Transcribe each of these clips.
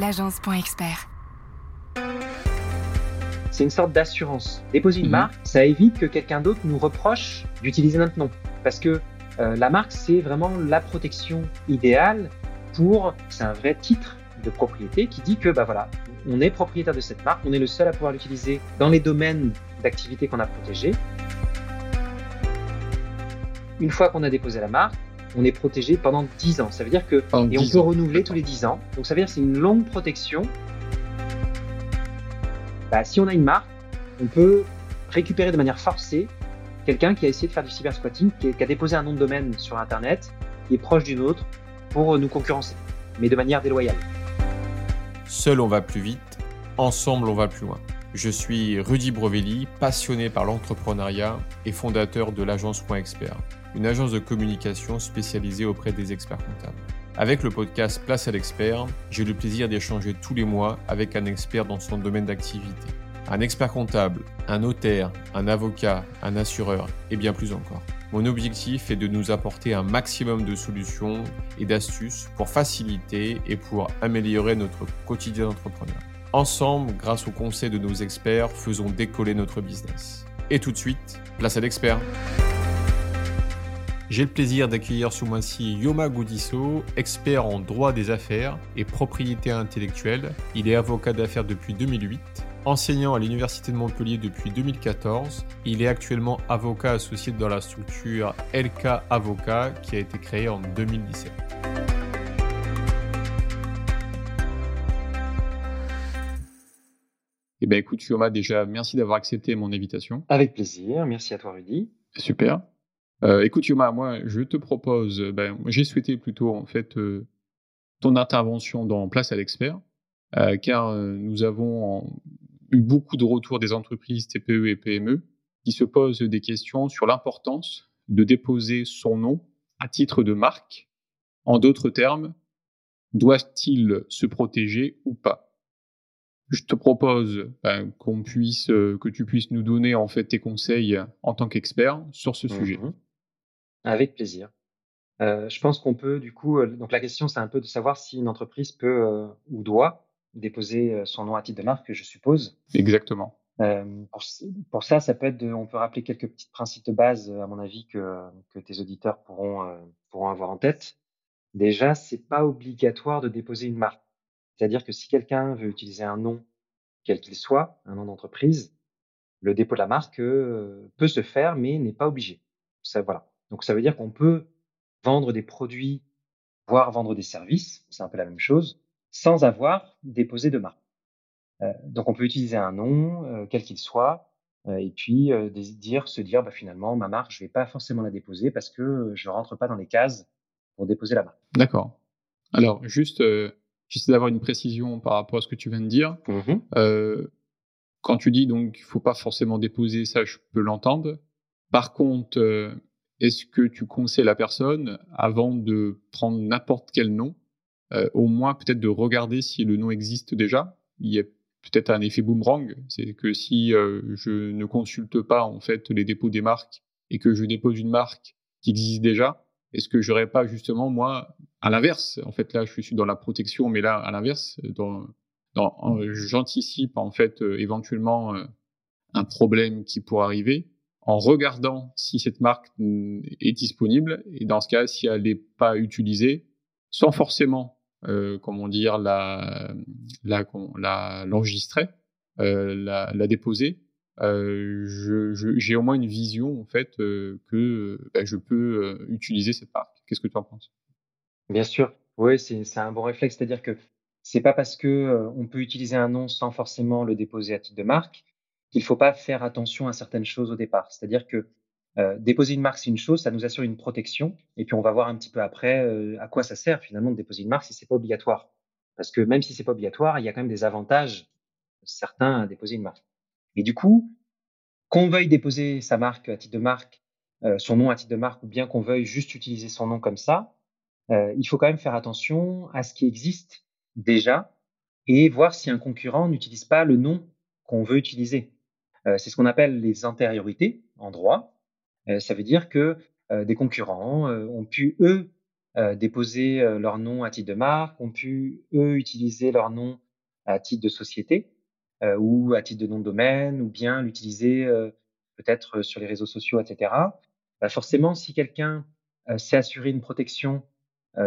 l'agence.expert. C'est une sorte d'assurance. Déposer une Mhm. marque, ça évite que quelqu'un d'autre nous reproche d'utiliser notre nom. Parce que euh, la marque, c'est vraiment la protection idéale pour. C'est un vrai titre de propriété qui dit que, bah voilà, on est propriétaire de cette marque, on est le seul à pouvoir l'utiliser dans les domaines d'activité qu'on a protégés. Une fois qu'on a déposé la marque, on est protégé pendant 10 ans. Ça veut dire que Pendant et on 10 peut ans. renouveler tous les 10 ans. Donc ça veut dire que c'est une longue protection. Bah, si on a une marque, on peut récupérer de manière forcée quelqu'un qui a essayé de faire du cybersquatting, qui, qui a déposé un nom de domaine sur Internet, qui est proche d'une autre, pour nous concurrencer, mais de manière déloyale. Seul on va plus vite, ensemble on va plus loin. Je suis Rudy Brovelli, passionné par l'entrepreneuriat et fondateur de l'agence Point Expert, une agence de communication spécialisée auprès des experts comptables. Avec le podcast Place à l'expert, j'ai le plaisir d'échanger tous les mois avec un expert dans son domaine d'activité. Un expert comptable, un notaire, un avocat, un assureur et bien plus encore. Mon objectif est de nous apporter un maximum de solutions et d'astuces pour faciliter et pour améliorer notre quotidien d'entrepreneur. Ensemble, grâce aux conseils de nos experts, faisons décoller notre business. Et tout de suite, place à l'expert. J'ai le plaisir d'accueillir ce mois-ci Yoma Goudisso, expert en droit des affaires et propriété intellectuelle. Il est avocat d'affaires depuis 2008. Enseignant à l'Université de Montpellier depuis 2014, il est actuellement avocat associé dans la structure LK Avocat qui a été créée en 2017. Eh ben écoute, Yoma, déjà, merci d'avoir accepté mon invitation. Avec plaisir. Merci à toi, Rudy. Super. Euh, écoute, Yoma, moi, je te propose, euh, ben, j'ai souhaité plutôt, en fait, euh, ton intervention dans Place à l'expert, car nous avons eu beaucoup de retours des entreprises TPE et PME qui se posent des questions sur l'importance de déposer son nom à titre de marque. En d'autres termes, doit-il se protéger ou pas? Je te propose ben, qu'on puisse, que tu puisses nous donner en fait tes conseils en tant qu'expert sur ce sujet. Avec plaisir. Euh, je pense qu'on peut, du coup, euh, donc la question, c'est un peu de savoir si une entreprise peut euh, ou doit déposer euh, son nom à titre de marque, je suppose. Exactement. Euh, pour, pour ça, ça peut être, de- on peut rappeler quelques petits principes de base, euh, à mon avis, que, que tes auditeurs pourront, euh, pourront avoir en tête. Déjà, c'est pas obligatoire de déposer une marque. C'est-à-dire que si quelqu'un veut utiliser un nom, quel qu'il soit, un nom d'entreprise, le dépôt de la marque euh, peut se faire, mais n'est pas obligé. Ça, voilà. Donc, ça veut dire qu'on peut vendre des produits, voire vendre des services, c'est un peu la même chose, sans avoir déposé de marque. Euh, donc, on peut utiliser un nom, euh, quel qu'il soit, euh, et puis dire, se dire, bah, finalement, ma marque, je vais pas forcément la déposer parce que je rentre pas dans les cases pour déposer la marque. D'accord. Alors, juste, j'essaie d'avoir une précision par rapport à ce que tu viens de dire. Euh, quand tu dis donc qu'il faut pas forcément déposer, ça, je peux l'entendre. Par contre, est-ce que tu conseilles la personne, avant de prendre n'importe quel nom, euh, au moins peut-être de regarder si le nom existe déjà? Il y a peut-être un effet boomerang, c'est que si euh, je ne consulte pas en fait les dépôts des marques et que je dépose une marque qui existe déjà, est-ce que j'aurais pas justement moi à l'inverse En fait, là, je suis dans la protection, mais là, à l'inverse, dans, dans, j'anticipe en fait euh, éventuellement euh, un problème qui pourrait arriver en regardant si cette marque est disponible. Et dans ce cas, si elle n'est pas utilisée, sans forcément, euh, comment dire, la, la, la- l'enregistrer, euh, la, la déposer, euh, j'ai au moins une vision en fait euh, que ben, je peux euh, utiliser cette marque. Qu'est-ce que tu en penses? Bien sûr, oui, c'est c'est un bon réflexe, c'est-à-dire que c'est pas parce que euh, on peut utiliser un nom sans forcément le déposer à titre de marque qu'il faut pas faire attention à certaines choses au départ. C'est-à-dire que euh, déposer une marque, c'est une chose, ça nous assure une protection, et puis on va voir un petit peu après euh, à quoi ça sert finalement de déposer une marque si c'est pas obligatoire. Parce que même si c'est pas obligatoire, il y a quand même des avantages certains à déposer une marque. Et du coup, qu'on veuille déposer sa marque à titre de marque, euh, son nom à titre de marque, ou bien qu'on veuille juste utiliser son nom comme ça, il faut quand même faire attention à ce qui existe déjà et voir si un concurrent n'utilise pas le nom qu'on veut utiliser. Euh, c'est ce qu'on appelle les antériorités en droit. Euh, ça veut dire que euh, des concurrents ont pu, eux, déposer leur nom à titre de marque, ont pu, eux, utiliser leur nom à titre de société ou à titre de nom de domaine, ou bien l'utiliser peut-être sur les réseaux sociaux, etc. Bah forcément, si quelqu'un s'est assuré une protection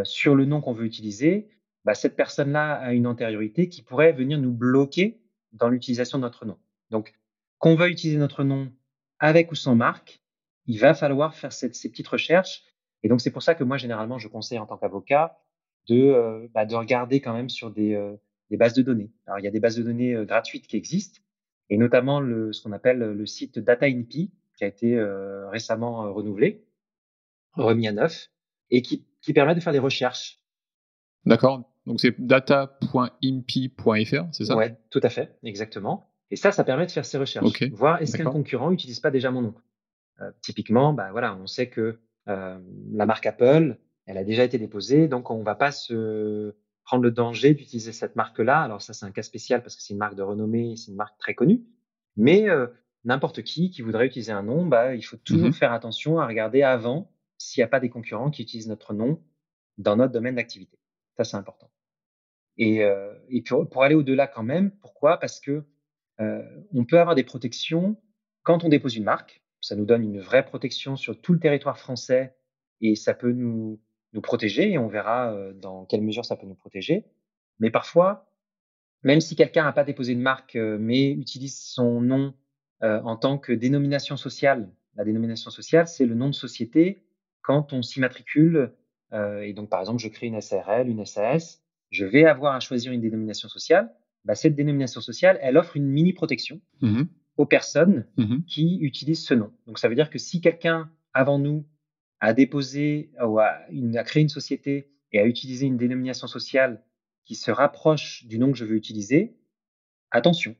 sur le nom qu'on veut utiliser, bah cette personne-là a une antériorité qui pourrait venir nous bloquer dans l'utilisation de notre nom. Donc, qu'on veuille utiliser notre nom avec ou sans marque, il va falloir faire ces petites recherches. Et donc, c'est pour ça que moi, généralement, je conseille en tant qu'avocat de, euh, bah, de regarder quand même sur des, euh, des, bases de données. Alors, il y a des bases de données euh, gratuites qui existent, et notamment le, ce qu'on appelle le site DataInP, qui a été récemment renouvelé, remis à neuf, et qui, qui permet de faire des recherches. D'accord. Donc, c'est data.impi.fr, c'est ça? Ouais, tout à fait, exactement. Et ça, ça permet de faire ces recherches. Voir est-ce qu'un concurrent n'utilise pas déjà mon nom? Euh, typiquement, bah, voilà, on sait que euh, la marque Apple, elle a déjà été déposée, donc on ne va pas se prendre le danger d'utiliser cette marque-là. Alors ça, c'est un cas spécial parce que c'est une marque de renommée, c'est une marque très connue. Mais euh, n'importe qui qui voudrait utiliser un nom, bah, il faut toujours mmh faire attention à regarder avant s'il n'y a pas des concurrents qui utilisent notre nom dans notre domaine d'activité. Ça, c'est important. Et, euh, et pour, pour, aller au-delà quand même, pourquoi? Parce que euh, on peut avoir des protections quand on dépose une marque. Ça nous donne une vraie protection sur tout le territoire français et ça peut nous, nous protéger et on verra euh, dans quelle mesure ça peut nous protéger. Mais parfois, même si quelqu'un n'a pas déposé de marque euh, mais utilise son nom en tant que dénomination sociale, la dénomination sociale, c'est le nom de société quand on s'immatricule. et donc, par exemple, je crée une SARL, une SAS, je vais avoir à choisir une dénomination sociale bah, cette dénomination sociale, elle offre une mini protection mmh aux personnes mmh qui utilisent ce nom. Donc ça veut dire que si quelqu'un avant nous a déposé ou a, créé une société et a utilisé une dénomination sociale qui se rapproche du nom que je veux utiliser, attention.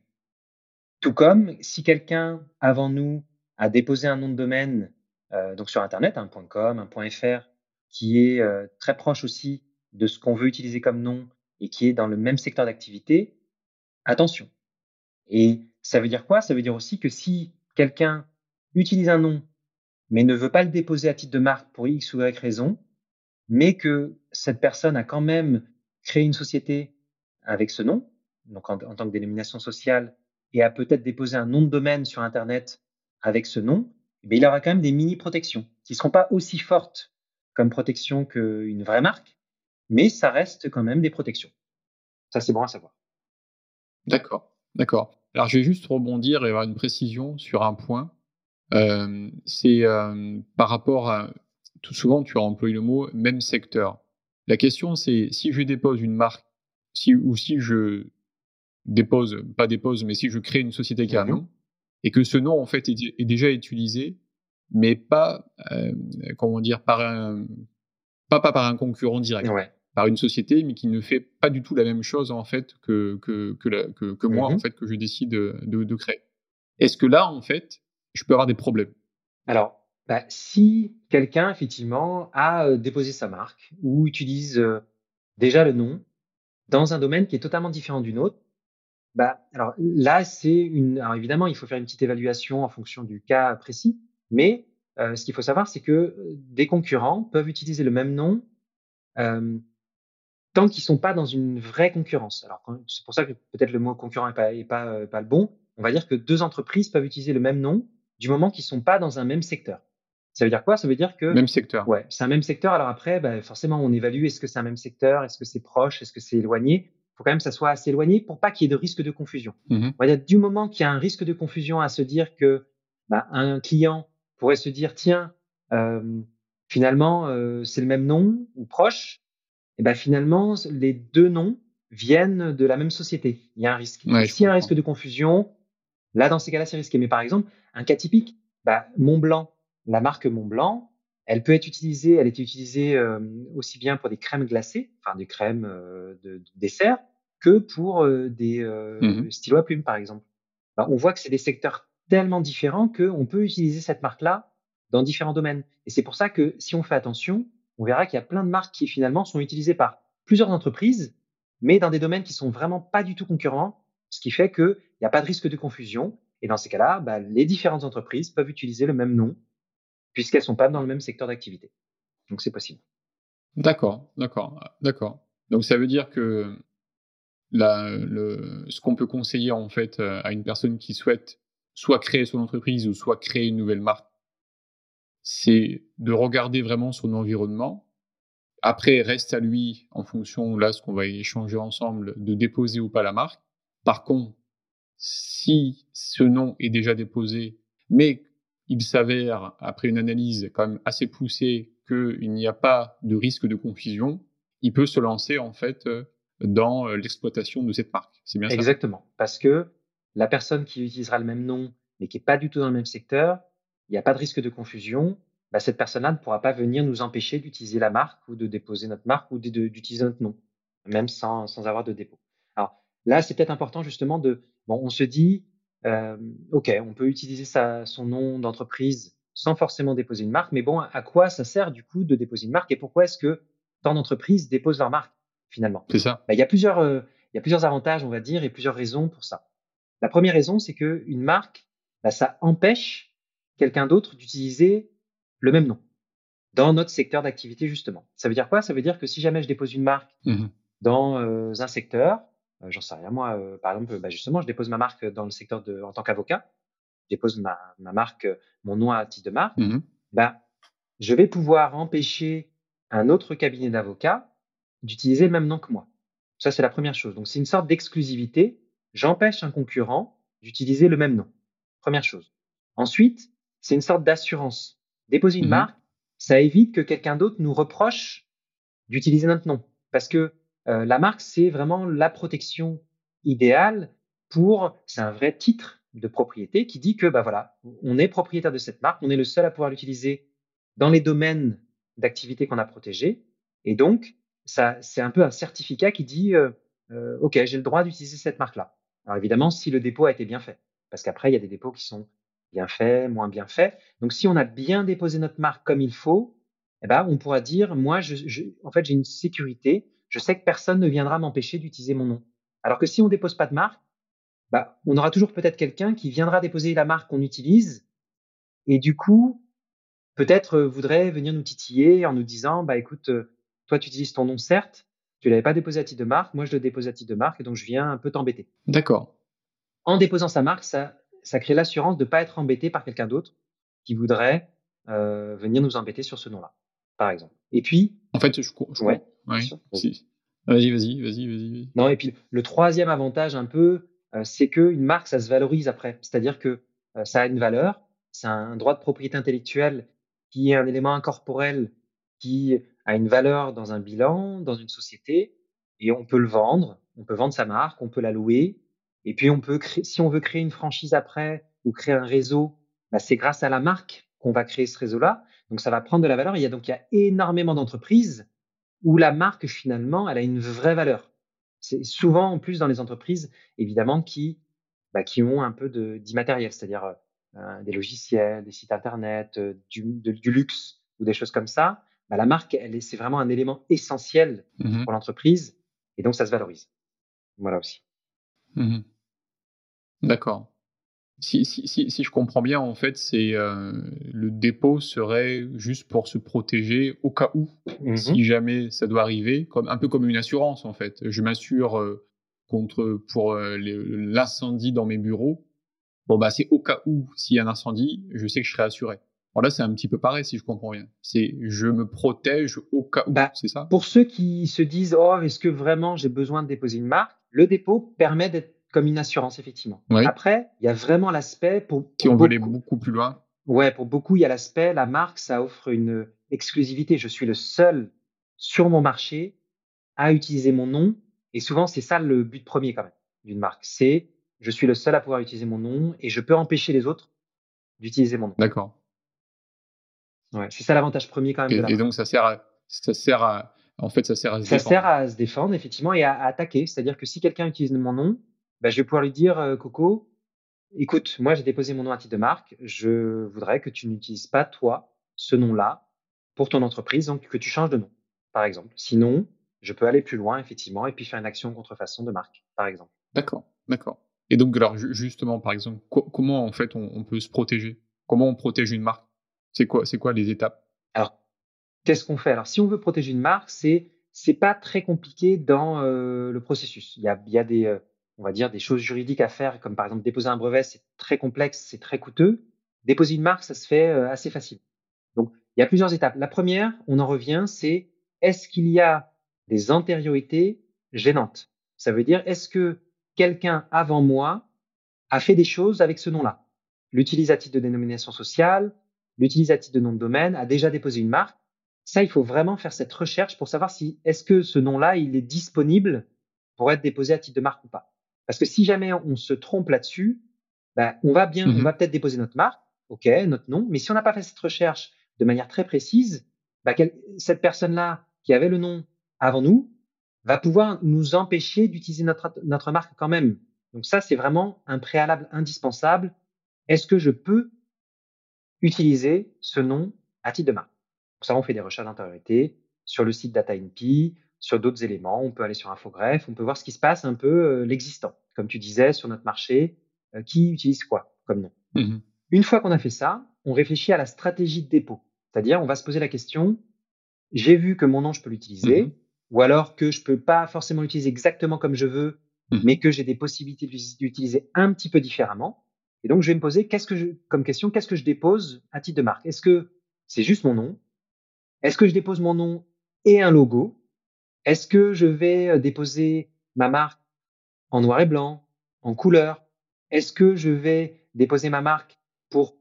Tout comme si quelqu'un avant nous a déposé un nom de domaine euh, donc sur Internet, un .com, un .fr, qui est euh, très proche aussi de ce qu'on veut utiliser comme nom et qui est dans le même secteur d'activité, attention. Et ça veut dire quoi? Ça veut dire aussi que si quelqu'un utilise un nom, mais ne veut pas le déposer à titre de marque pour X ou Y raison, mais que cette personne a quand même créé une société avec ce nom, donc en, tant que dénomination sociale, et a peut-être déposé un nom de domaine sur Internet avec ce nom, eh il aura quand même des mini-protections qui ne seront pas aussi fortes comme protection qu'une vraie marque, mais ça reste quand même des protections. Ça, c'est bon à savoir. D'accord, d'accord. Alors je vais juste rebondir et avoir une précision sur un point. Euh, c'est euh, par rapport à tout souvent tu as employé le mot même secteur. La question c'est si je dépose une marque, si ou si je dépose, pas dépose, mais si je crée une société qui a un nom et que ce nom en fait est, déjà utilisé, mais pas euh, comment dire par un pas, pas par un concurrent direct. Ouais par une société, mais qui ne fait pas du tout la même chose en fait que que que, que, moi en mmh fait que je décide de, de, créer. Est-ce que là en fait, je peux avoir des problèmes? Alors, bah, si quelqu'un effectivement a euh, déposé sa marque ou utilise euh, déjà le nom dans un domaine qui est totalement différent du nôtre, bah alors là c'est une. Alors évidemment, il faut faire une petite évaluation en fonction du cas précis, mais euh, ce qu'il faut savoir, c'est que des concurrents peuvent utiliser le même nom tant qu'ils sont pas dans une vraie concurrence. Alors c'est pour ça que peut-être le mot concurrent est pas, est pas, euh, pas le bon. On va dire que deux entreprises peuvent utiliser le même nom du moment qu'ils sont pas dans un même secteur. Ça veut dire quoi? Ça veut dire que même secteur. Ouais, c'est un même secteur. Alors après, bah, forcément, on évalue est-ce que c'est un même secteur, est-ce que c'est proche, est-ce que c'est éloigné? Il faut quand même que ça soit assez éloigné pour pas qu'il y ait de risque de confusion. Mmh on va dire du moment qu'il y a un risque de confusion à se dire que bah, un client pourrait se dire tiens euh, finalement euh, c'est le même nom ou proche, et ben finalement, les deux noms viennent de la même société. Il y a un risque. S'il y a un risque de confusion, là, dans ces cas-là, c'est risqué. Mais par exemple, un cas typique, bah, Montblanc, la marque Montblanc, elle peut être utilisée, elle est utilisée euh, aussi bien pour des crèmes glacées, enfin des crèmes euh, de, dessert, que pour euh, des mmh stylos à plumes, par exemple. Bah, on voit que c'est des secteurs tellement différents qu'on peut utiliser cette marque-là dans différents domaines. Et c'est pour ça que si on fait attention, on verra qu'il y a plein de marques qui finalement sont utilisées par plusieurs entreprises, mais dans des domaines qui sont vraiment pas du tout concurrents, ce qui fait qu'il n'y a pas de risque de confusion. Et dans ces cas-là, bah, les différentes entreprises peuvent utiliser le même nom, puisqu'elles sont pas dans le même secteur d'activité. Donc c'est possible. D'accord, d'accord, d'accord. Donc ça veut dire que ce qu'on peut conseiller en fait euh, à une personne qui souhaite soit créer son entreprise ou soit créer une nouvelle marque, c'est de regarder vraiment son environnement. Après, reste à lui, en fonction, là, ce qu'on va échanger ensemble, de déposer ou pas la marque. Par contre, si ce nom est déjà déposé, mais il s'avère, après une analyse quand même assez poussée, qu'il n'y a pas de risque de confusion, il peut se lancer en fait euh, dans euh, l'exploitation de cette marque. C'est bien ça? Exactement. Parce que la personne qui utilisera le même nom, mais qui n'est pas du tout dans le même secteur, il n'y a pas de risque de confusion. Bah, cette personne-là ne pourra pas venir nous empêcher d'utiliser la marque ou de déposer notre marque ou d'utiliser notre nom, même sans, sans avoir de dépôt. Alors là, c'est peut-être important justement de, bon, on se dit, euh, OK, on peut utiliser sa, son nom d'entreprise sans forcément déposer une marque, mais bon, à quoi ça sert du coup de déposer une marque et pourquoi est-ce que tant d'entreprises déposent leur marque finalement? C'est ça. Bah, il, y a plusieurs, euh, il y a plusieurs avantages, on va dire, et plusieurs raisons pour ça. La première raison, c'est qu'une marque, bah, ça empêche quelqu'un d'autre d'utiliser le même nom dans notre secteur d'activité, justement. Ça veut dire quoi? Ça veut dire que si jamais je dépose une marque mmh dans euh, un secteur, euh, j'en sais rien, moi, par exemple, bah, justement, je dépose ma marque dans le secteur de, en tant qu'avocat, je dépose ma, ma, marque, mon nom à titre de marque, mmh bah, je vais pouvoir empêcher un autre cabinet d'avocats d'utiliser le même nom que moi. Ça, c'est la première chose. Donc, c'est une sorte d'exclusivité. J'empêche un concurrent d'utiliser le même nom. Première chose. Ensuite, c'est une sorte d'assurance. Déposer une mmh marque, ça évite que quelqu'un d'autre nous reproche d'utiliser notre nom. Parce que euh, la marque, c'est vraiment la protection idéale pour, c'est un vrai titre de propriété qui dit que, bah voilà, on est propriétaire de cette marque, on est le seul à pouvoir l'utiliser dans les domaines d'activité qu'on a protégés. Et donc, ça, c'est un peu un certificat qui dit, euh, euh, OK, j'ai le droit d'utiliser cette marque-là. Alors évidemment, si le dépôt a été bien fait, parce qu'après, il y a des dépôts qui sont bien faits, moins bien faits. Donc, si on a bien déposé notre marque comme il faut, eh ben, on pourra dire, moi, je, je, en fait, j'ai une sécurité. Je sais que personne ne viendra m'empêcher d'utiliser mon nom. Alors que si on dépose pas de marque, bah, on aura toujours peut-être quelqu'un qui viendra déposer la marque qu'on utilise et du coup, peut-être euh, voudrait venir nous titiller en nous disant, bah écoute, euh, toi, tu utilises ton nom, certes, tu l'avais pas déposé à titre de marque, moi, je le dépose à titre de marque, et donc je viens un peu t'embêter. D'accord. En déposant sa marque, ça, ça crée l'assurance de ne pas être embêté par quelqu'un d'autre qui voudrait euh, venir nous embêter sur ce nom-là, par exemple. Et puis. En fait, je, je ouais, Vas-y, vas-y, vas-y, vas-y. Non, et puis le troisième avantage un peu, euh, c'est qu'une marque, ça se valorise après. C'est-à-dire que euh, ça a une valeur, c'est un droit de propriété intellectuelle qui est un élément incorporel qui a une valeur dans un bilan, dans une société, et on peut le vendre, on peut vendre sa marque, on peut la louer, et puis on peut créer, si on veut créer une franchise après ou créer un réseau, bah c'est grâce à la marque qu'on va créer ce réseau-là. Donc ça va prendre de la valeur. Il y a donc il y a énormément d'entreprises où la marque finalement elle a une vraie valeur. C'est souvent en plus dans les entreprises évidemment qui bah, qui ont un peu d'immatériel, c'est-à-dire euh, des logiciels, des sites internet, euh, du, du luxe ou des choses comme ça. Bah, la marque, elle c'est vraiment un élément essentiel mmh pour l'entreprise et donc ça se valorise. Voilà aussi. Mmh D'accord. Si, si, si, si, je comprends bien, en fait, c'est euh, le dépôt serait juste pour se protéger au cas où, mmh si jamais ça doit arriver, comme un peu comme une assurance en fait. Je m'assure euh, contre pour euh, l'incendie dans mes bureaux. Bon bah c'est au cas où s'il y a un incendie, je sais que je serai assuré. Bon, là, c'est un petit peu pareil, si je comprends bien. C'est je me protège au cas où, bah, c'est ça? Pour ceux qui se disent, oh, est-ce que vraiment j'ai besoin de déposer une marque? Le dépôt permet d'être comme une assurance, effectivement. Après, il y a vraiment l'aspect pour. Si on veut aller beaucoup plus loin. Ouais, pour beaucoup, il y a l'aspect, la marque, ça offre une exclusivité. Je suis le seul sur mon marché à utiliser mon nom. Et souvent, c'est ça le but premier, quand même, d'une marque. C'est je suis le seul à pouvoir utiliser mon nom et je peux empêcher les autres d'utiliser mon nom. D'accord. Ouais, c'est ça l'avantage premier quand même. Et, donc ça sert à, ça sert à, en fait, ça sert à se ça défendre. sert à se défendre effectivement et à, attaquer. C'est-à-dire que si quelqu'un utilise mon nom, bah, je vais pouvoir lui dire, Coco, écoute, moi j'ai déposé mon nom à titre de marque, je voudrais que tu n'utilises pas toi ce nom-là pour ton entreprise, donc que tu changes de nom, par exemple. Sinon, je peux aller plus loin effectivement et puis faire une action contrefaçon de marque, par exemple. D'accord, d'accord. Et donc alors justement, par exemple, comment en fait on peut se protéger? Comment on protège une marque? C'est quoi, c'est quoi les étapes? Alors, qu'est-ce qu'on fait? Alors, si on veut protéger une marque, c'est c'est pas très compliqué dans euh, le processus. Il y a, il y a des, euh, on va dire, des choses juridiques à faire, comme par exemple déposer un brevet, c'est très complexe, c'est très coûteux. Déposer une marque, ça se fait euh, assez facile. Donc, il y a plusieurs étapes. La première, on en revient, c'est est-ce qu'il y a des antériorités gênantes? Ça veut dire, est-ce que quelqu'un avant moi a fait des choses avec ce nom-là? L'utilisatif de dénomination sociale, l'utilisatif de nom de domaine, a déjà déposé une marque. Ça, il faut vraiment faire cette recherche pour savoir si est-ce que ce nom-là, il est disponible pour être déposé à titre de marque ou pas. Parce que si jamais on se trompe là-dessus, ben, on va bien, on Mhm. va peut-être déposer notre marque, ok, notre nom, mais si on n'a pas fait cette recherche de manière très précise, quel- cette personne-là qui avait le nom avant nous va pouvoir nous empêcher d'utiliser notre, notre marque quand même. Donc ça, c'est vraiment un préalable indispensable. Est-ce que je peux utiliser ce nom à titre de marque? Pour ça, on fait des recherches d'antériorité sur le site DataNP, sur d'autres éléments. On peut aller sur Infogreffe, on peut voir ce qui se passe un peu euh, l'existant. Comme tu disais, sur notre marché, euh, qui utilise quoi comme nom Mhm. une fois qu'on a fait ça, on réfléchit à la stratégie de dépôt. C'est-à-dire, on va se poser la question, j'ai vu que mon nom, je peux l'utiliser, Mhm. ou alors que je peux pas forcément l'utiliser exactement comme je veux, Mhm. mais que j'ai des possibilités d'utiliser- d'utiliser un petit peu différemment. Et donc, je vais me poser qu'est-ce que je, comme question, qu'est-ce que je dépose à titre de marque? Est-ce que c'est juste mon nom? Est-ce que je dépose mon nom et un logo? Est-ce que je vais euh, déposer ma marque en noir et blanc, en couleur? Est-ce que je vais déposer ma marque pour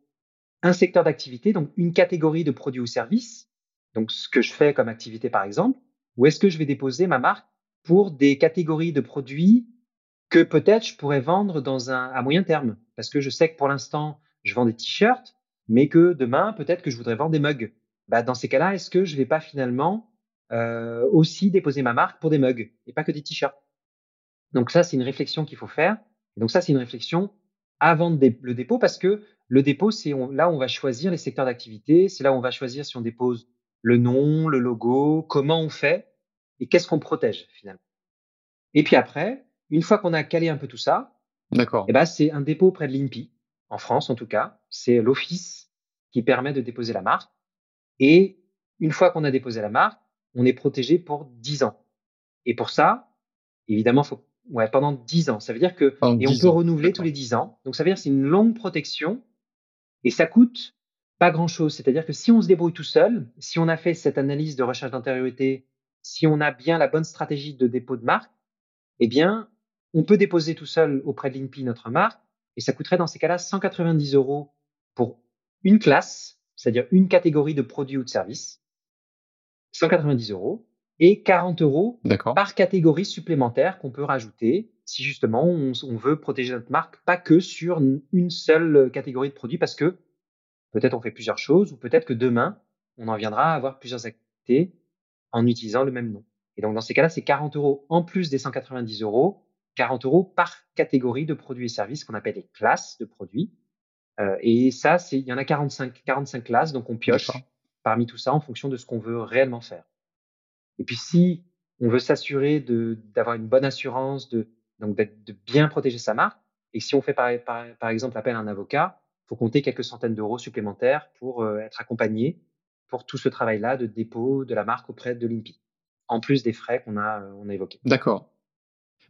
un secteur d'activité, donc une catégorie de produits ou services, donc ce que je fais comme activité par exemple, ou est-ce que je vais déposer ma marque pour des catégories de produits que peut-être je pourrais vendre dans un, à moyen terme? Parce que je sais que pour l'instant, je vends des t-shirts, mais que demain, peut-être que je voudrais vendre des mugs. Bah, dans ces cas-là, est-ce que je vais pas finalement euh, aussi déposer ma marque pour des mugs et pas que des t-shirts Donc ça, c'est une réflexion qu'il faut faire. Donc ça, c'est une réflexion avant le dépôt parce que le dépôt, c'est là où on va choisir les secteurs d'activité, c'est là où on va choisir si on dépose le nom, le logo, comment on fait et qu'est-ce qu'on protège finalement. Et puis après, une fois qu'on a calé un peu tout ça, D'accord. eh ben, c'est un dépôt auprès de l'INPI, en France en tout cas. C'est l'office qui permet de déposer la marque. Et une fois qu'on a déposé la marque, on est protégé pour 10 ans. Et pour ça, évidemment, faut, ouais, pendant 10 ans. Ça veut dire que, Pendant et on 10 peut ans, renouveler tous les 10 ans. Donc ça veut dire que c'est une longue protection et ça coûte pas grand chose. C'est-à-dire que si on se débrouille tout seul, si on a fait cette analyse de recherche d'antériorité, si on a bien la bonne stratégie de dépôt de marque, eh bien, on peut déposer tout seul auprès de l'INPI notre marque et ça coûterait dans ces cas-là 190 euros pour une classe, c'est-à-dire une catégorie de produits ou de services, 190 euros et 40 euros par catégorie supplémentaire qu'on peut rajouter si justement on, on veut protéger notre marque, pas que sur une seule catégorie de produits parce que peut-être on fait plusieurs choses ou peut-être que demain on en viendra à avoir plusieurs activités en utilisant le même nom. Et donc dans ces cas-là, c'est 40 euros en plus des 190 euros, 40 euros par catégorie de produits et services qu'on appelle les classes de produits. Euh, et ça, c'est il y en a 45, 45 classes, donc on pioche. Parmi tout ça en fonction de ce qu'on veut réellement faire. Et puis si on veut s'assurer d'avoir une bonne assurance, de donc de bien protéger sa marque, et si on fait par, exemple appel à un avocat, faut compter quelques centaines d'euros supplémentaires pour euh, être accompagné pour tout ce travail-là de dépôt de la marque auprès de l'INPI, en plus des frais qu'on a, euh, a évoqués. D'accord.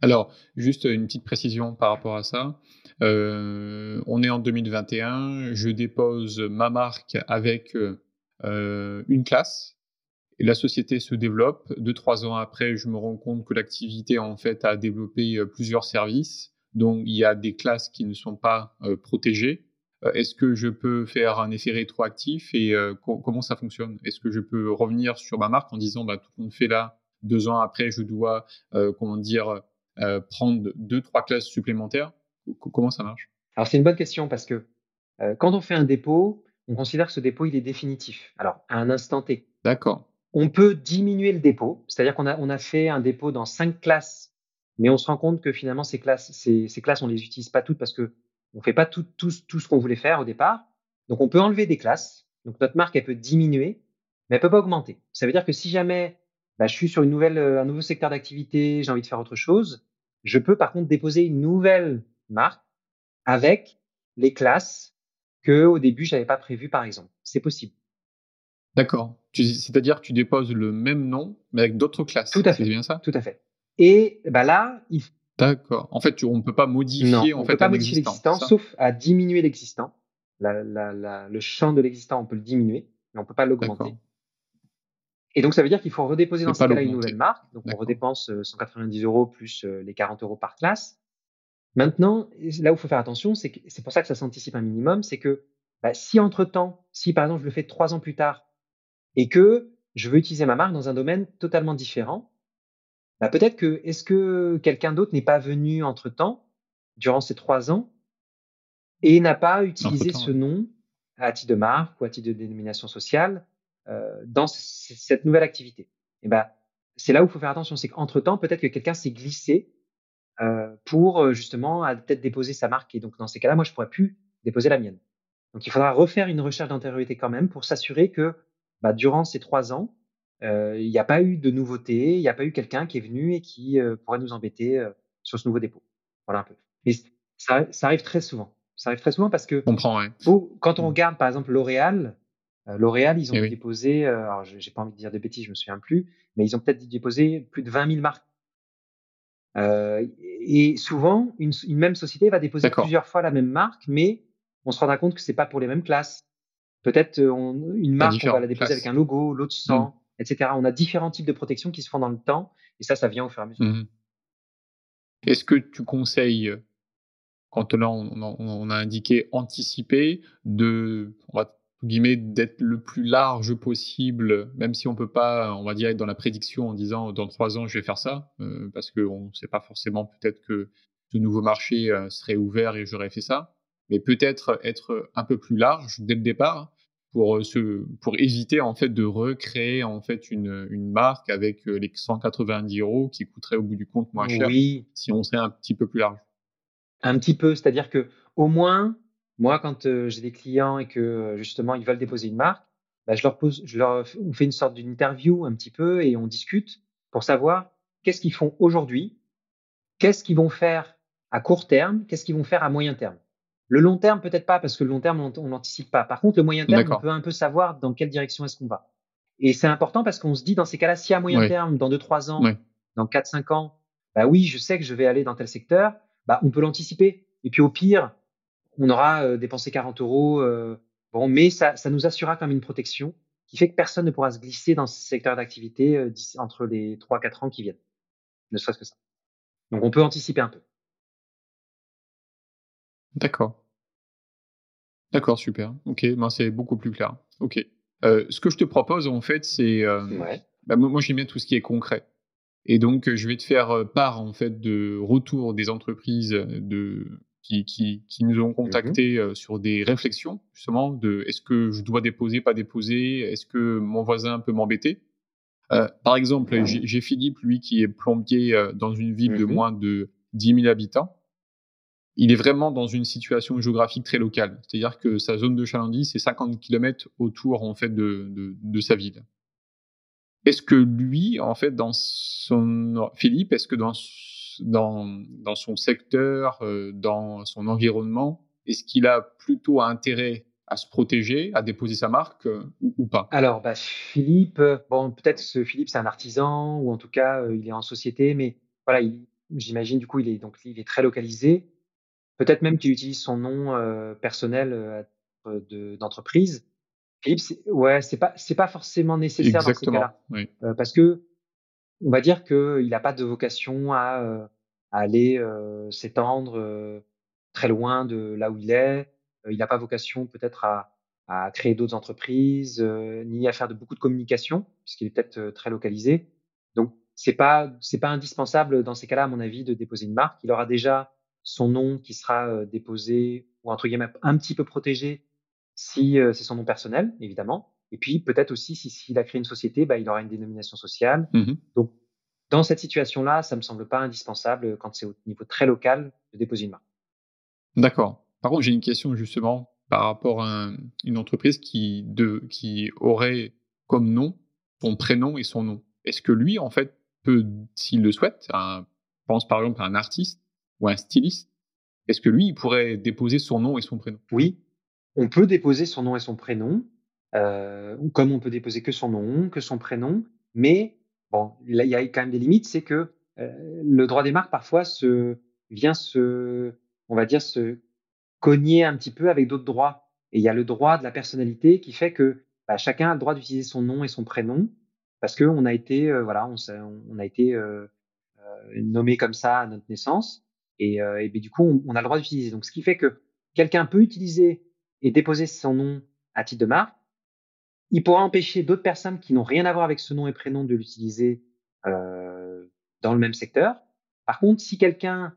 Alors, juste une petite précision par rapport à ça. Euh, on est en 2021, je dépose ma marque avec une classe et la société se développe. Deux, trois ans après, je me rends compte que l'activité en fait a développé euh, plusieurs services. Donc, il y a des classes qui ne sont pas euh, protégées. Euh, Est-ce que je peux faire un effet rétroactif et euh, co- comment ça fonctionne? Est-ce que je peux revenir sur ma marque en disant bah, tout le monde fait là, deux ans après, je dois, euh, comment dire, euh, prendre deux, trois classes supplémentaires Comment ça marche? Alors c'est une bonne question parce que euh, quand on fait un dépôt, on considère que ce dépôt il est définitif. Alors à un instant T, D'accord. on peut diminuer le dépôt, c'est-à-dire qu'on a, on a fait un dépôt dans cinq classes, mais on se rend compte que finalement ces classes, ces, ces classes, on les utilise pas toutes parce que on fait pas tout, tout, tout ce qu'on voulait faire au départ. Donc on peut enlever des classes. Donc notre marque elle peut diminuer, mais elle peut pas augmenter. Ça veut dire que si jamais bah, je suis sur une nouvelle, euh, un nouveau secteur d'activité, j'ai envie de faire autre chose, je peux par contre déposer une nouvelle marque avec les classes que au début j'avais pas prévu par exemple. C'est possible. D'accord. C'est-à-dire que tu déposes le même nom, mais avec d'autres classes. Tout à fait. C'est bien ça? Tout à fait. Et bah là, il... D'accord. En fait, on ne peut pas modifier on en peut fait, pas un modifier existant, l'existant, sauf à diminuer l'existant. La- la- la- le champ de l'existant, on peut le diminuer, mais on peut pas l'augmenter. Et donc, ça veut dire qu'il faut redéposer dans ce pas cas-là une nouvelle marque. Donc, on redépense euh, 190 euros plus euh, les 40 euros par classe. Maintenant, là où il faut faire attention, c'est que c'est pour ça que ça s'anticipe un minimum, c'est que bah, si entre-temps, si par exemple je le fais trois ans plus tard et que je veux utiliser ma marque dans un domaine totalement différent, bah, peut-être que est-ce que quelqu'un d'autre n'est pas venu entre-temps, durant ces trois ans, et n'a pas utilisé ce nom à titre de marque ou à titre de dénomination sociale euh, dans cette nouvelle activité? Et ben, c'est là où il faut faire attention, c'est qu'entre-temps, peut-être que quelqu'un s'est glissé euh, pour euh, justement peut-être déposer sa marque. Et donc, dans ces cas-là, moi, je pourrais plus déposer la mienne. Donc, il faudra refaire une recherche d'antériorité quand même pour s'assurer que bah, durant ces trois ans, euh, il n'y a pas eu de nouveauté, il n'y a pas eu quelqu'un qui est venu et qui euh, pourrait nous embêter euh, sur ce nouveau dépôt. Voilà un peu. Mais ça, ça arrive très souvent. Ça arrive très souvent parce que comprends, ouais. faut- quand on Mm. regarde par exemple L'Oréal, euh, L'Oréal, ils ont Eh oui. déposé, euh, alors j'ai pas envie de dire de bêtises, je me souviens plus, mais ils ont peut-être déposé plus de 20 000 marques. Euh, et souvent, une, une même société va déposer plusieurs fois la même marque, mais on se rendra compte que c'est pas pour les mêmes classes. Peut-être euh, une marque, on va la déposer classes. avec un logo, l'autre sans, etc. On a différents types de protection qui se font dans le temps, et ça, ça vient au fur et à mesure. Mhm. Est-ce que tu conseilles, quand là on, on- on a indiqué anticiper, de, on va, guillemets, d'être le plus large possible, même si on peut pas, on va dire, être dans la prédiction en disant dans trois ans je vais faire ça, euh, parce qu'on ne sait pas forcément peut-être que ce nouveau marché euh, serait ouvert et j'aurais fait ça, mais peut-être être un peu plus large dès le départ pour, euh, se, pour éviter en fait de recréer en fait une, une marque avec euh, les 190 euros qui coûterait au bout du compte moins cher Oui, si on serait un petit peu plus large. Un petit peu, c'est-à-dire que au moins, moi, quand euh, j'ai des clients et que euh, justement ils veulent déposer une marque, bah, je leur pose, je leur, on fait une sorte d'une interview un petit peu et on discute pour savoir qu'est-ce qu'ils font aujourd'hui, qu'est-ce qu'ils vont faire à court terme, qu'est-ce qu'ils vont faire à moyen terme. Le long terme, peut-être pas, parce que le long terme, on n'anticipe pas. Par contre, le moyen terme, on peut un peu savoir dans quelle direction est-ce qu'on va. Et c'est important parce qu'on se dit dans ces cas-là, si à moyen terme, dans 2-3 ans, dans 4-5 ans, bah oui, je sais que je vais aller dans tel secteur, bah on peut l'anticiper. Et puis au pire, on aura euh, dépensé 40 euros, euh, bon, mais ça, ça nous assurera quand même une protection qui fait que personne ne pourra se glisser dans ce secteur d'activité euh, entre les 3-4 ans qui viennent. Ne serait-ce que ça. Donc on peut anticiper un peu. D'accord. D'accord, super. Ok, ben c'est beaucoup plus clair. Ok. Euh, ce que je te propose en fait, c'est euh, Ouais. bah, moi j'aime bien tout ce qui est concret. Et donc je vais te faire part en fait de retour des entreprises de qui, qui, qui nous ont contactés euh, sur des réflexions justement de est-ce que je dois déposer, pas déposer, est-ce que mon voisin peut m'embêter? Euh, par exemple, j'ai j'ai Philippe, lui, qui est plombier euh, dans une ville de Mhm. moins de 10 000 habitants. Il est vraiment dans une situation géographique très locale. C'est-à-dire que sa zone de chalandise, c'est 50 km autour, en fait, de, de, de sa ville. Est-ce que lui, en fait, dans son... Philippe, est-ce que dans, dans, dans son secteur, euh, dans son environnement, est-ce qu'il a plutôt intérêt à se protéger, à déposer sa marque euh, ou, ou pas? Alors, bah, Philippe, euh, bon, peut-être que Philippe, c'est un artisan, ou en tout cas, euh, il est en société, mais voilà, il- j'imagine, du coup, il est, donc, il est très localisé. Peut-être même qu'il utilise son nom euh, personnel de- d'entreprise. Philippe, ouais, c'est pas, c'est pas forcément nécessaire dans ces cas-là. Oui. Parce que, on va dire qu'il n'a pas de vocation à, euh, à aller euh, s'étendre euh, très loin de là où il est. Euh, il n'a pas vocation peut-être à, à créer d'autres entreprises, euh, ni à faire de beaucoup de communication, puisqu'il est peut-être très localisé. Donc, c'est pas, c'est pas indispensable dans ces cas-là, à mon avis, de déposer une marque. Il aura déjà son nom qui sera déposé ou entre guillemets un petit peu protégé si c'est son nom personnel, évidemment. Et puis peut-être aussi si s'il a créé une société, bah, il aura une dénomination sociale. Mhm. Donc dans cette situation-là, ça me semble pas indispensable quand c'est au niveau très local de déposer une marque. D'accord. Par contre, j'ai une question justement par rapport à un- une entreprise qui, de, qui aurait comme nom son prénom et son nom. Est-ce que lui, en fait, peut, s'il le souhaite, un, pense par exemple à un artiste ou un styliste, est-ce que lui, il pourrait déposer son nom et son prénom? Oui, on peut déposer son nom et son prénom. Euh, comme on peut déposer que son nom, que son prénom, mais bon, il y a quand même des limites, c'est que euh, le droit des marques parfois se vient se, on va dire, se cogner un petit peu avec d'autres droits. Et il y a le droit de la personnalité qui fait que bah, chacun a le droit d'utiliser son nom et son prénom parce que on a été, euh, voilà, on, on, a été euh, nommé comme ça à notre naissance et, et ben, du coup on, on a le droit d'utiliser. Donc ce qui fait que quelqu'un peut utiliser et déposer son nom à titre de marque il pourra empêcher d'autres personnes qui n'ont rien à voir avec ce nom et prénom de l'utiliser euh, dans le même secteur. Par contre, si quelqu'un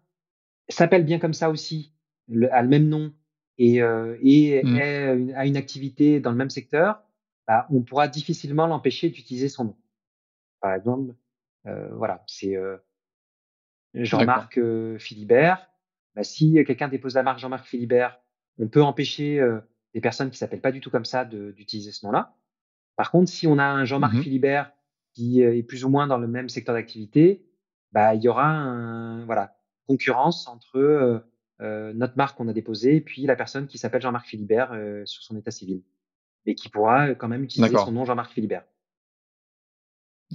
s'appelle bien comme ça aussi, le, a le même nom et, euh, et mmh. a une activité dans le même secteur, bah, on pourra difficilement l'empêcher d'utiliser son nom. Par exemple, euh, voilà, c'est euh, Jean-Marc euh, Philibert. Bah, si quelqu'un dépose la marque Jean-Marc Philibert, on peut empêcher euh, des personnes qui s'appellent pas du tout comme ça d'utiliser ce nom-là. Par contre, si on a un Jean-Marc mmh Philibert qui euh, est plus ou moins dans le même secteur d'activité, bah, il y aura un, voilà, concurrence entre euh, euh, notre marque qu'on a déposée et puis la personne qui s'appelle Jean-Marc Philibert euh, sur son état civil et qui pourra quand même utiliser son nom Jean-Marc Philibert.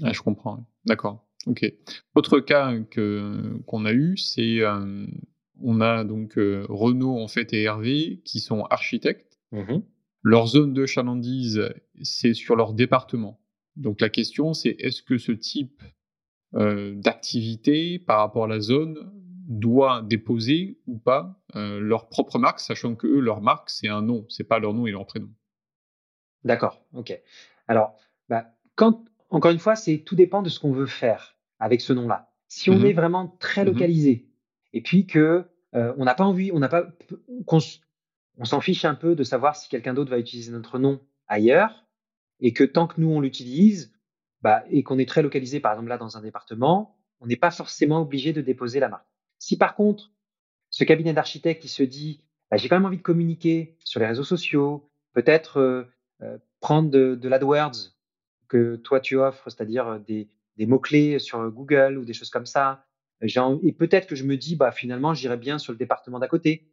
Ah, je comprends. D'accord. Ok. Autre cas que qu'on a eu, c'est on a donc Renaud en fait et Hervé qui sont architectes Mmh leur zone de chalandise, c'est sur leur département. Donc la question, c'est est-ce que ce type euh, d'activité par rapport à la zone doit déposer ou pas euh, leur propre marque, sachant que eux, leur marque, c'est un nom, c'est pas leur nom et leur prénom. D'accord, ok. Alors, bah, quand, encore une fois, c'est tout dépend de ce qu'on veut faire avec ce nom-là. Si on mmh est vraiment très mmh localisé et puis que euh, on n'a pas envie, on n'a pas, on s'en fiche un peu de savoir si quelqu'un d'autre va utiliser notre nom ailleurs, et que tant que nous on l'utilise, bah, et qu'on est très localisé, par exemple là dans un département, on n'est pas forcément obligé de déposer la marque. Si par contre, ce cabinet d'architectes qui se dit, bah, j'ai quand même envie de communiquer sur les réseaux sociaux, peut-être euh, euh, prendre de, de l'AdWords que toi tu offres, c'est-à-dire euh, des, des mots-clés sur Google ou des choses comme ça, et peut-être que je me dis, bah, finalement, j'irai bien sur le département d'à côté.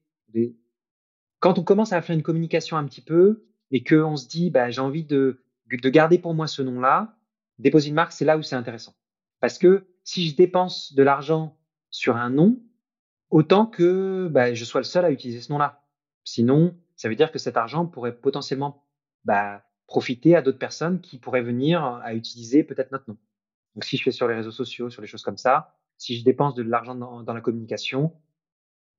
Quand on commence à faire une communication un petit peu et qu'on se dit, bah, j'ai envie de, de garder pour moi ce nom-là, déposer une marque, c'est là où c'est intéressant. Parce que si je dépense de l'argent sur un nom, autant que bah, je sois le seul à utiliser ce nom-là. Sinon, ça veut dire que cet argent pourrait potentiellement bah, profiter à d'autres personnes qui pourraient venir à utiliser peut-être notre nom. Donc si je fais sur les réseaux sociaux, sur les choses comme ça, si je dépense de l'argent dans la communication,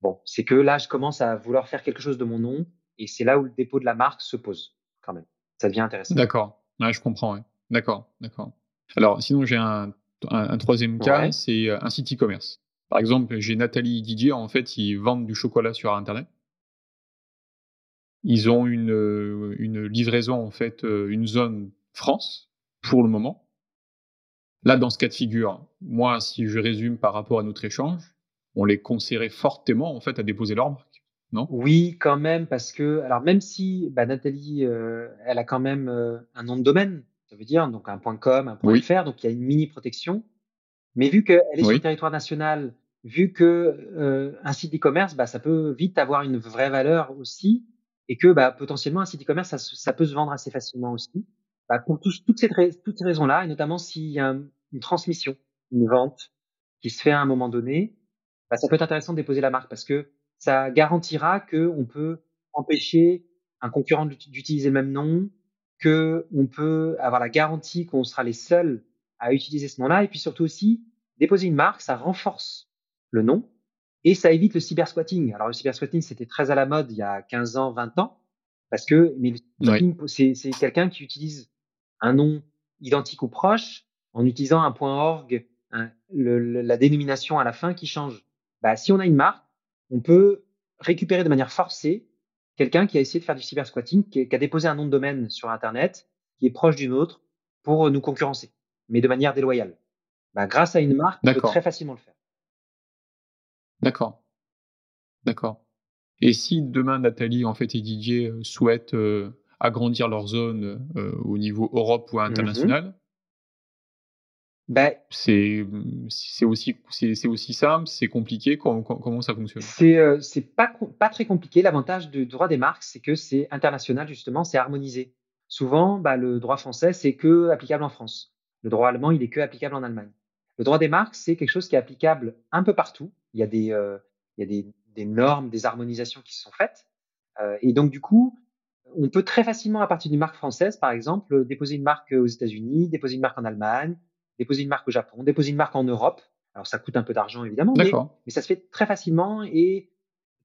Bon, c'est que là, je commence à vouloir faire quelque chose de mon nom et c'est là où le dépôt de la marque se pose quand même. Ça devient intéressant. D'accord. Ouais, je comprends. Ouais. D'accord, d'accord. Alors, sinon, j'ai un, un, troisième cas, c'est euh, un site e-commerce. Par exemple, j'ai Nathalie et Didier, en fait, ils vendent du chocolat sur Internet. Ils ont une, euh, une livraison, en fait, euh, une zone France, pour le moment. Là, dans ce cas de figure, moi, si je résume par rapport à notre échange, on les conseillerait fortement en fait à déposer leur marque, non? Oui, quand même, parce que alors même si bah, Nathalie, euh, elle a quand même euh, un nom de domaine, ça veut dire donc un .com, un .fr, donc il y a une mini protection. Mais vu qu'elle est sur le territoire national, vu que euh, un site e-commerce, bah, ça peut vite avoir une vraie valeur aussi, et que bah, potentiellement un site e-commerce, ça, peut se vendre assez facilement aussi. Bah, pour toutes ces, toutes ces raisons-là, et notamment s'il y a une transmission, une vente qui se fait à un moment donné, bah, ça peut être intéressant de déposer la marque parce que ça garantira que on peut empêcher un concurrent d'utiliser le même nom, que on peut avoir la garantie qu'on sera les seuls à utiliser ce nom-là, et puis surtout aussi déposer une marque, ça renforce le nom et ça évite le cybersquatting. Alors le cybersquatting c'était très à la mode il y a 15 ans, 20 ans, parce que mais c'est quelqu'un qui utilise un nom identique ou proche en utilisant un .org, la dénomination à la fin qui change bah, si on a une marque, on peut récupérer de manière forcée quelqu'un qui a essayé de faire du cyber squatting, qui, a déposé un nom de domaine sur Internet, qui est proche d'une autre, pour nous concurrencer, mais de manière déloyale. Bah, grâce à une marque, on peut très facilement le faire. D'accord. D'accord. Et si demain Nathalie en fait et Didier euh, souhaitent euh, agrandir leur zone euh, au niveau Europe ou mmh international, bah, c'est aussi, aussi simple, c'est compliqué. Comment, comment, ça fonctionne? C'est euh, pas, pas très compliqué. L'avantage du droit des marques, c'est que c'est international, justement, c'est harmonisé. souvent, bah, le droit français, c'est que applicable en France. Le droit allemand, il est que applicable en Allemagne. Le droit des marques, c'est quelque chose qui est applicable un peu partout. Il y a des, euh, il y a des, des, normes, des harmonisations qui se sont faites. Euh, et donc, du coup, on peut très facilement, à partir d'une marque française, par exemple, déposer une marque aux États-Unis, déposer une marque en Allemagne, déposer une marque au Japon, déposer une marque en Europe. Alors, ça coûte un peu d'argent, évidemment, mais, mais, ça se fait très facilement et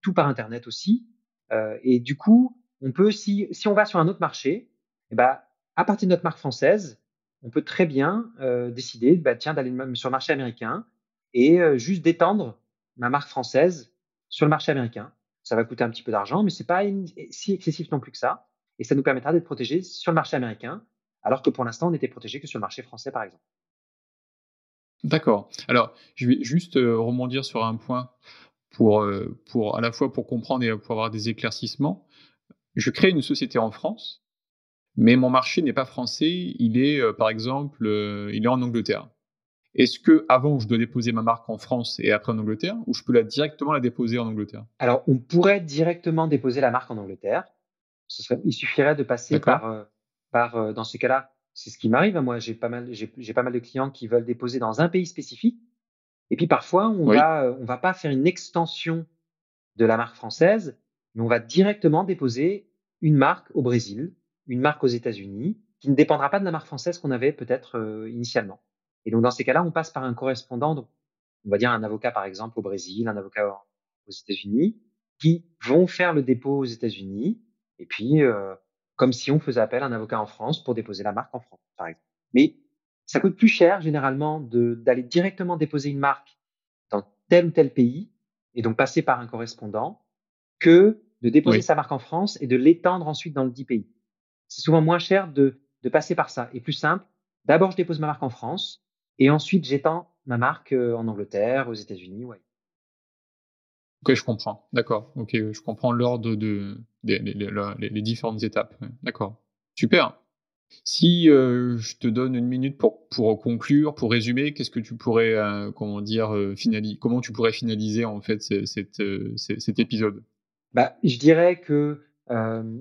tout par Internet aussi. Euh, et du coup, on peut, si, si on va sur un autre marché, eh ben, à partir de notre marque française, on peut très bien euh, décider bah, tiens, d'aller sur le marché américain et euh, juste d'étendre ma marque française sur le marché américain. Ça va coûter un petit peu d'argent, mais c'est pas si excessif non plus que ça. Et ça nous permettra d'être protégés sur le marché américain, alors que pour l'instant, on n'était protégé que sur le marché français, par exemple. D'accord. Alors, je vais juste euh, rebondir sur un point pour, euh, pour à la fois pour comprendre et pour avoir des éclaircissements. Je crée une société en France, mais mon marché n'est pas français. Il est, euh, par exemple, il est en Angleterre. Est-ce que avant je dois déposer ma marque en France et après en Angleterre, ou je peux la directement la déposer en Angleterre? Alors, on pourrait directement déposer la marque en Angleterre. il suffirait de passer par, par dans ce cas-là, c'est ce qui m'arrive. Hein, moi, j'ai pas mal, j'ai pas mal de clients qui veulent déposer dans un pays spécifique. Et puis parfois, on va, on va pas faire une extension de la marque française, mais on va directement déposer une marque au Brésil, une marque aux États-Unis, qui ne dépendra pas de la marque française qu'on avait peut-être euh, initialement. Et donc dans ces cas-là, on passe par un correspondant, on va dire un avocat par exemple au Brésil, un avocat aux États-Unis, qui vont faire le dépôt aux États-Unis, et puis euh, comme si on faisait appel à un avocat en France pour déposer la marque en France, par exemple. Mais ça coûte plus cher généralement d'aller directement déposer une marque dans tel ou tel pays et donc passer par un correspondant que de déposer sa marque en France et de l'étendre ensuite dans le dit pays. C'est souvent moins cher de, de passer par ça et plus simple. D'abord, je dépose ma marque en France et ensuite j'étends ma marque euh, en Angleterre, aux États-Unis. Ouais. Ok, je comprends. D'accord. Ok, je comprends l'ordre de, les, différentes étapes. D'accord. Super. Si euh, je te donne une minute pour, pour conclure, pour résumer, qu'est-ce que tu pourrais, euh, comment dire, euh, finaliser, comment tu pourrais finaliser en fait cet, cet épisode? Bah, je dirais que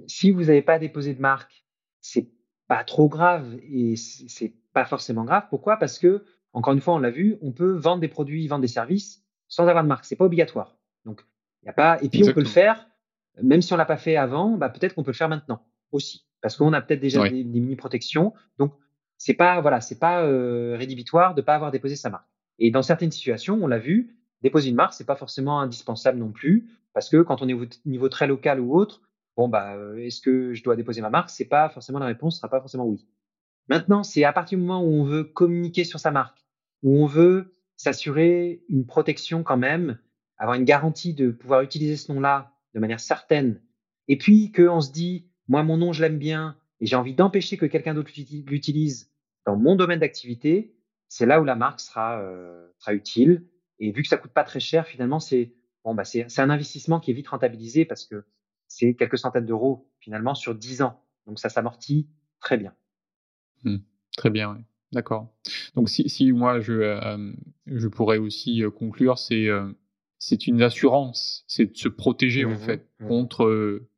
si vous n'avez pas déposé de marque, c'est pas trop grave et c'est pas forcément grave. Pourquoi? Parce que encore une fois, on l'a vu, on peut vendre des produits, vendre des services sans avoir de marque. C'est pas obligatoire. Y a pas. Et puis on peut le faire, même si on l'a pas fait avant, bah, peut-être qu'on peut le faire maintenant aussi, parce qu'on a peut-être déjà des, mini protections. Donc c'est pas voilà, c'est pas euh, rédhibitoire de pas avoir déposé sa marque. Et dans certaines situations, on l'a vu, déposer une marque c'est pas forcément indispensable non plus, parce que quand on est au niveau très local ou autre, bon bah euh, est-ce que je dois déposer ma marque? C'est pas forcément la réponse, sera pas forcément oui. Maintenant, c'est à partir du moment où on veut communiquer sur sa marque, où on veut s'assurer une protection quand même avoir une garantie de pouvoir utiliser ce nom-là de manière certaine, et puis qu'on se dit, moi, mon nom, je l'aime bien, et j'ai envie d'empêcher que quelqu'un d'autre l'utilise dans mon domaine d'activité, c'est là où la marque sera, euh, sera utile. Et vu que ça coûte pas très cher, finalement, c'est bon, bah, c'est un investissement qui est vite rentabilisé parce que c'est quelques centaines d'euros finalement sur 10 ans. Donc ça s'amortit très bien. Mmh. très bien, oui. D'accord. Donc si, moi je, euh, je pourrais aussi euh, conclure, c'est c'est une assurance, c'est de se protéger en mmh fait mmh contre euh,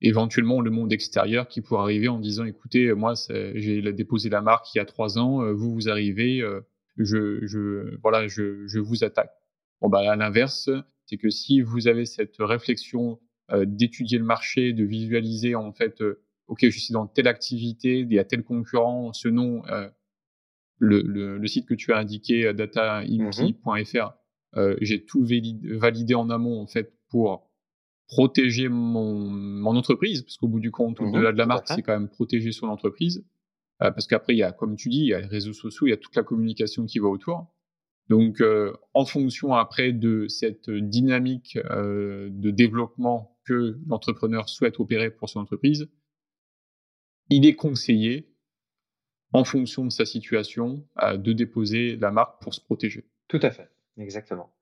éventuellement le monde extérieur qui pourrait arriver en disant écoutez moi j'ai déposé la marque il y a trois ans, euh, vous vous arrivez, euh, je, je voilà je, je vous attaque. Bon bah à l'inverse c'est que si vous avez cette réflexion d'étudier le marché, de visualiser en fait ok je suis dans telle activité, il y a tel concurrent, ce nom le, le, le, site que tu as indiqué dataimp.fr euh, j'ai tout validé, en amont en fait pour protéger mon, mon entreprise, parce qu'au bout du compte, mmh au-delà de la marque, c'est quand même protéger son entreprise. Euh, parce qu'après, il y a, comme tu dis, il y a les réseaux sociaux, il y a toute la communication qui va autour. Donc, euh, en fonction après de cette dynamique euh, de développement que l'entrepreneur souhaite opérer pour son entreprise, il est conseillé, en fonction de sa situation, de déposer la marque pour se protéger. Tout à fait. Exactement.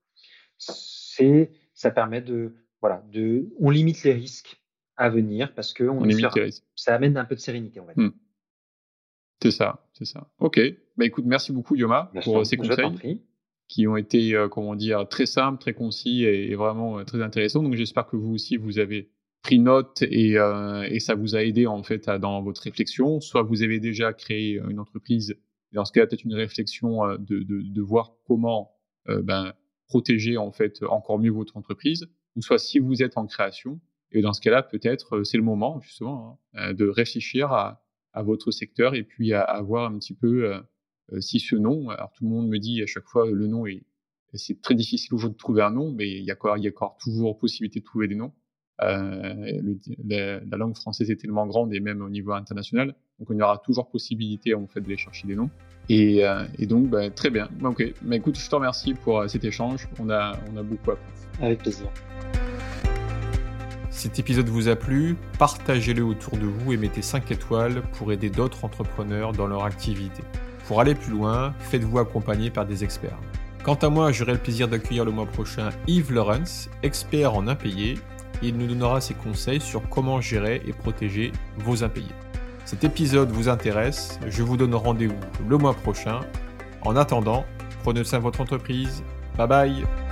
C'est, ça permet de, voilà, de, on limite les risques à venir parce que on, limite les risques. ça amène un peu de sérénité, va dire. Hmm. C'est ça, c'est ça. Ok. Bah écoute, merci beaucoup Yoma pour ces conseils qui ont été, euh, comment dire, très simples, très concis et, vraiment euh, très intéressants. Donc j'espère que vous aussi vous avez pris note et, et, ça vous a aidé en fait dans votre réflexion, soit vous avez déjà créé une entreprise. Dans ce cas, peut-être une réflexion de, de, de, voir comment ben, protéger en fait encore mieux votre entreprise, ou soit si vous êtes en création, et dans ce cas-là, peut-être c'est le moment justement hein, de réfléchir à, votre secteur et puis à, à voir un petit peu si ce nom. Alors tout le monde me dit à chaque fois le nom est c'est très difficile aujourd'hui de trouver un nom, mais il y a encore, il y a encore toujours possibilité de trouver des noms. Euh, la, langue française est tellement grande et même au niveau international, donc y aura toujours possibilité en fait de les chercher des noms. Et, euh, et donc bah, très bien. Ok, mais écoute, je te remercie pour euh, cet échange. On a, on a beaucoup appris. Avec plaisir. Cet épisode vous a plu, partagez-le autour de vous et mettez 5 étoiles pour aider d'autres entrepreneurs dans leur activité. Pour aller plus loin, faites-vous accompagner par des experts. Quant à moi, j'aurai le plaisir d'accueillir le mois prochain Yves Lawrence, expert en impayés. Il nous donnera ses conseils sur comment gérer et protéger vos impayés. Cet épisode vous intéresse, je vous donne rendez-vous le mois prochain. En attendant, prenez soin de votre entreprise. Bye bye